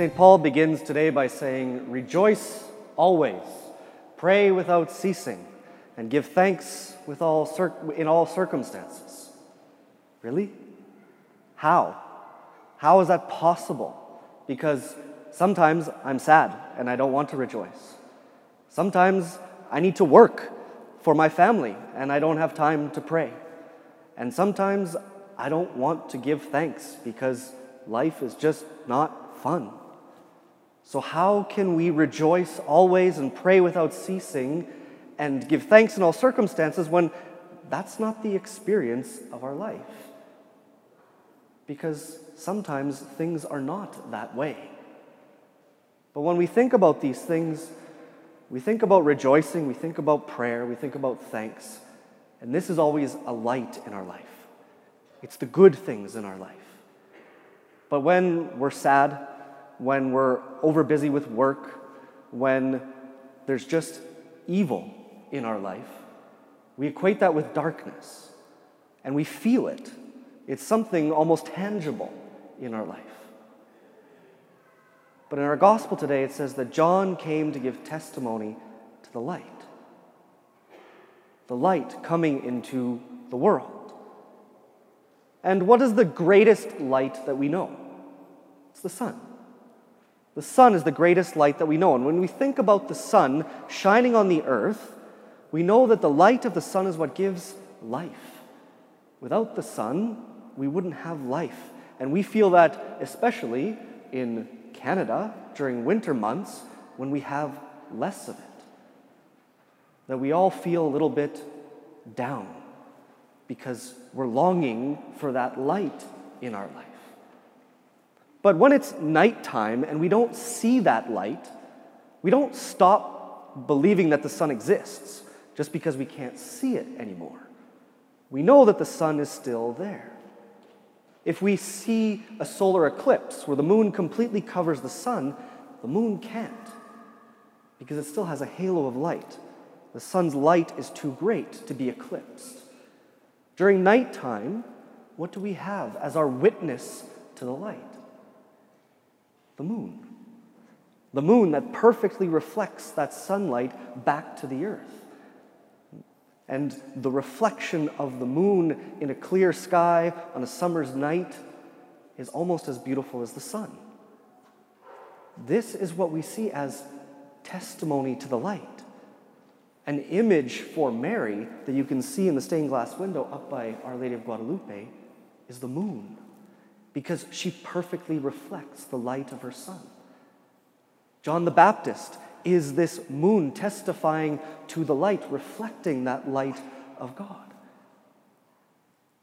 St. Paul begins today by saying, Rejoice always, pray without ceasing, and give thanks with all in all circumstances. Really? How? How is that possible? Because sometimes I'm sad and I don't want to rejoice. Sometimes I need to work for my family and I don't have time to pray. And sometimes I don't want to give thanks because life is just not fun. So, how can we rejoice always and pray without ceasing and give thanks in all circumstances when that's not the experience of our life? Because sometimes things are not that way. But when we think about these things, we think about rejoicing, we think about prayer, we think about thanks, and this is always a light in our life. It's the good things in our life. But when we're sad, when we're overbusy with work, when there's just evil in our life, we equate that with darkness and we feel it. It's something almost tangible in our life. But in our gospel today, it says that John came to give testimony to the light. The light coming into the world. And what is the greatest light that we know? It's the sun. The sun is the greatest light that we know. And when we think about the sun shining on the earth, we know that the light of the sun is what gives life. Without the sun, we wouldn't have life. And we feel that especially in Canada during winter months when we have less of it. That we all feel a little bit down because we're longing for that light in our life. But when it's nighttime and we don't see that light, we don't stop believing that the sun exists just because we can't see it anymore. We know that the sun is still there. If we see a solar eclipse where the moon completely covers the sun, the moon can't because it still has a halo of light. The sun's light is too great to be eclipsed. During nighttime, what do we have as our witness to the light? The moon. The moon that perfectly reflects that sunlight back to the earth. And the reflection of the moon in a clear sky on a summer's night is almost as beautiful as the sun. This is what we see as testimony to the light. An image for Mary that you can see in the stained glass window up by Our Lady of Guadalupe is the moon, because she perfectly reflects the light of her son. John the Baptist is this moon testifying to the light, reflecting that light of God.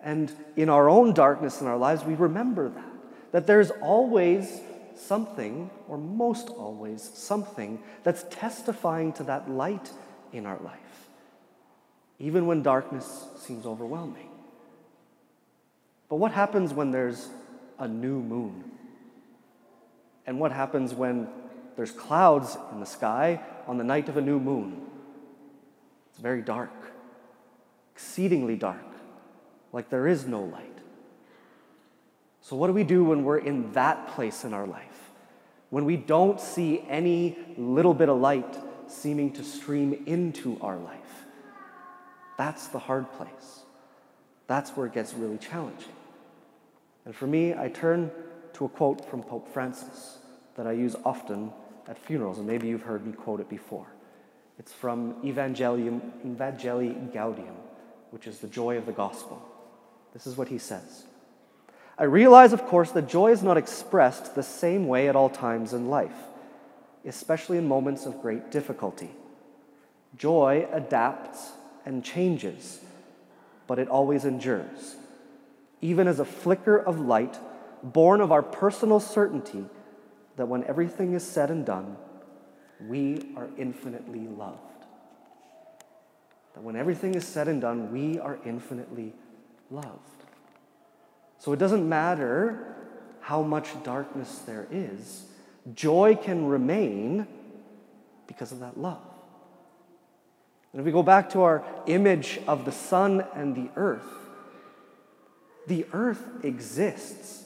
And in our own darkness in our lives, we remember that, that there's always something, or most always something, that's testifying to that light in our life, even when darkness seems overwhelming. But what happens when there's a new moon? And what happens when there's clouds in the sky on the night of a new moon. It's very dark, exceedingly dark, like there is no light. So, what do we do when we're in that place in our life? When we don't see any little bit of light seeming to stream into our life? That's the hard place. That's where it gets really challenging. And for me, I turn to a quote from Pope Francis that I use often at funerals, and maybe you've heard me quote it before. It's from Evangelium, Evangelii Gaudium, which is the joy of the gospel. This is what he says. I realize, of course, that joy is not expressed the same way at all times in life, especially in moments of great difficulty. Joy adapts and changes, but it always endures. Even as a flicker of light born of our personal certainty that when everything is said and done, we are infinitely loved. That when everything is said and done, we are infinitely loved. So it doesn't matter how much darkness there is, joy can remain because of that love. And if we go back to our image of the sun and the earth, the earth exists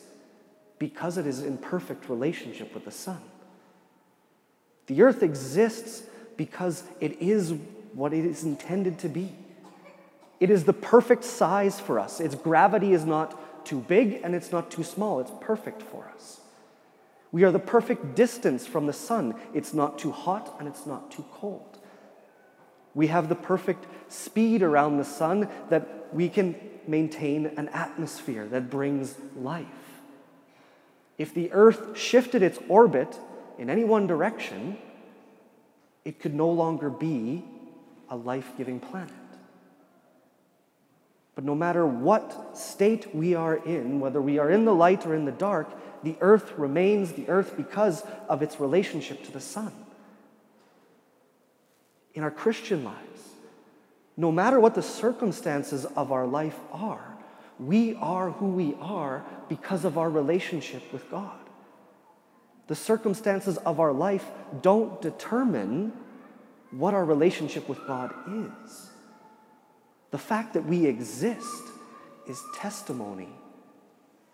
because it is in perfect relationship with the sun. The earth exists because it is what it is intended to be. It is the perfect size for us. Its gravity is not too big and it's not too small. It's perfect for us. We are the perfect distance from the sun. It's not too hot and it's not too cold. We have the perfect speed around the sun that we can maintain an atmosphere that brings life. If the earth shifted its orbit in any one direction, it could no longer be a life giving planet. But no matter what state we are in, whether we are in the light or in the dark, the earth remains the earth because of its relationship to the sun. In our Christian lives, no matter what the circumstances of our life are, we are who we are because of our relationship with God. The circumstances of our life don't determine what our relationship with God is. The fact that we exist is testimony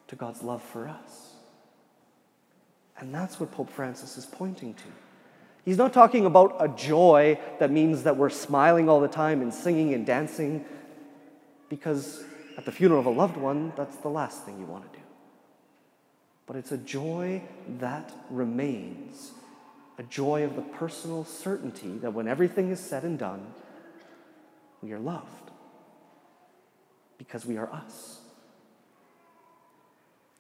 to God's love for us. And that's what Pope Francis is pointing to. He's not talking about a joy that means that we're smiling all the time and singing and dancing, because at the funeral of a loved one, that's the last thing you want to do. But it's a joy that remains, a joy of the personal certainty that when everything is said and done, we are loved because we are us.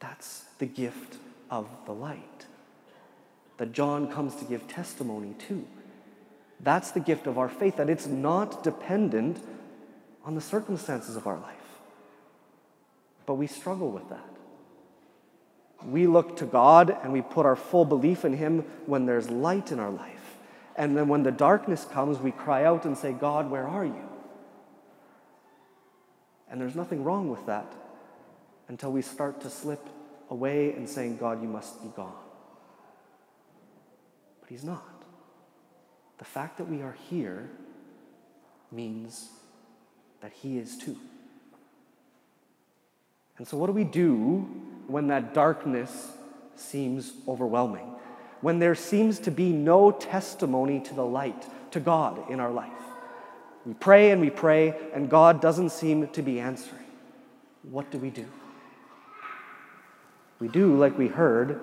That's the gift of the light that John comes to give testimony to. That's the gift of our faith, that it's not dependent on the circumstances of our life. But we struggle with that. We look to God and we put our full belief in Him when there's light in our life. And then when the darkness comes, we cry out and say, God, where are you? And there's nothing wrong with that until we start to slip away and saying, God, you must be gone. But He's not. The fact that we are here means that He is too. And so, what do we do when that darkness seems overwhelming? When there seems to be no testimony to the light, to God in our life? We pray and we pray, and God doesn't seem to be answering. What do we do? We do, like we heard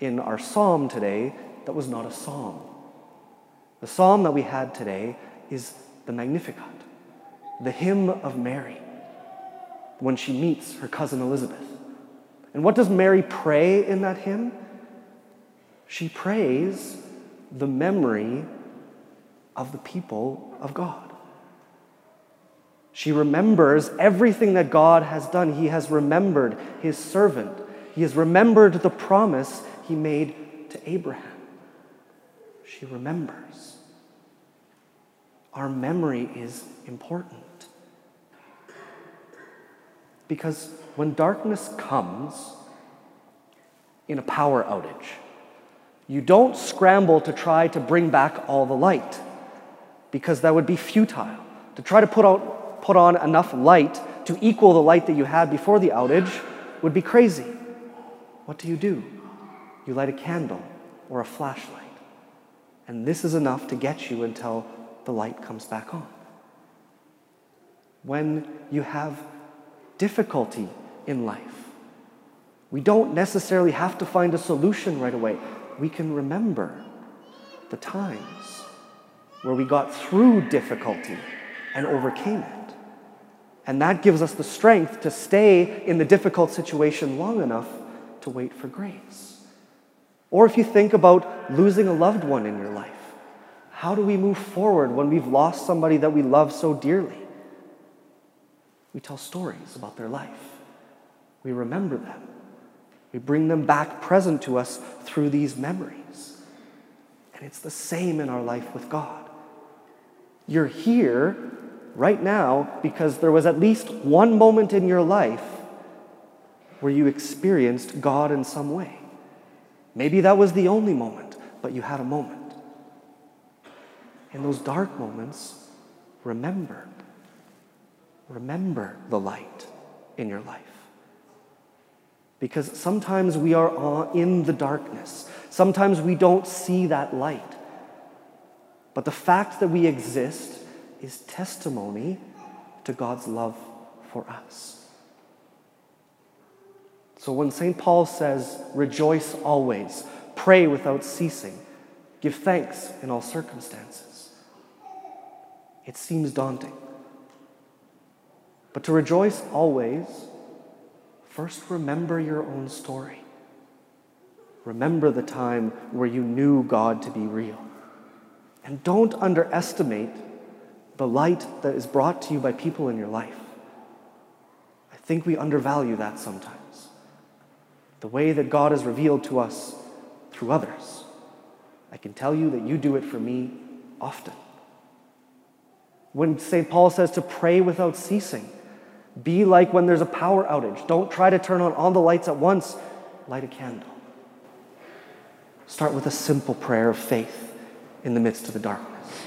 in our psalm today, that was not a psalm. The psalm that we had today is the Magnificat, the hymn of Mary when she meets her cousin Elizabeth. And what does Mary pray in that hymn? She prays the memory of the people of God. She remembers everything that God has done. He has remembered his servant. He has remembered the promise he made to Abraham. She remembers. Our memory is important. Because when darkness comes in a power outage, you don't scramble to try to bring back all the light because that would be futile. To try to put, out, put on enough light to equal the light that you had before the outage would be crazy. What do you do? You light a candle or a flashlight. And this is enough to get you until the light comes back on. When you have difficulty in life. We don't necessarily have to find a solution right away. We can remember the times where we got through difficulty and overcame it. And that gives us the strength to stay in the difficult situation long enough to wait for grace. Or if you think about losing a loved one in your life, how do we move forward when we've lost somebody that we love so dearly? We tell stories about their life. We remember them. We bring them back present to us through these memories. And it's the same in our life with God. You're here right now because there was at least one moment in your life where you experienced God in some way. Maybe that was the only moment, but you had a moment. In those dark moments, remember Remember the light in your life. Because sometimes we are in the darkness. Sometimes we don't see that light. But the fact that we exist is testimony to God's love for us. So when St. Paul says, rejoice always, pray without ceasing, give thanks in all circumstances, it seems daunting. But to rejoice always, first remember your own story. Remember the time where you knew God to be real. And don't underestimate the light that is brought to you by people in your life. I think we undervalue that sometimes. The way that God is revealed to us through others. I can tell you that you do it for me often. When St. Paul says to pray without ceasing, be like when there's a power outage. Don't try to turn on all the lights at once, light a candle. Start with a simple prayer of faith in the midst of the darkness.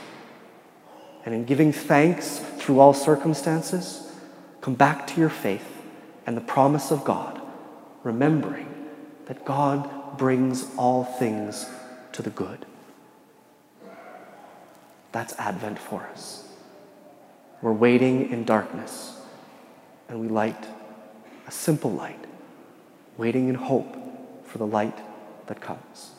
And in giving thanks through all circumstances, come back to your faith and the promise of God, remembering that God brings all things to the good. That's Advent for us. We're waiting in darkness, and we light a simple light, waiting in hope for the light that comes.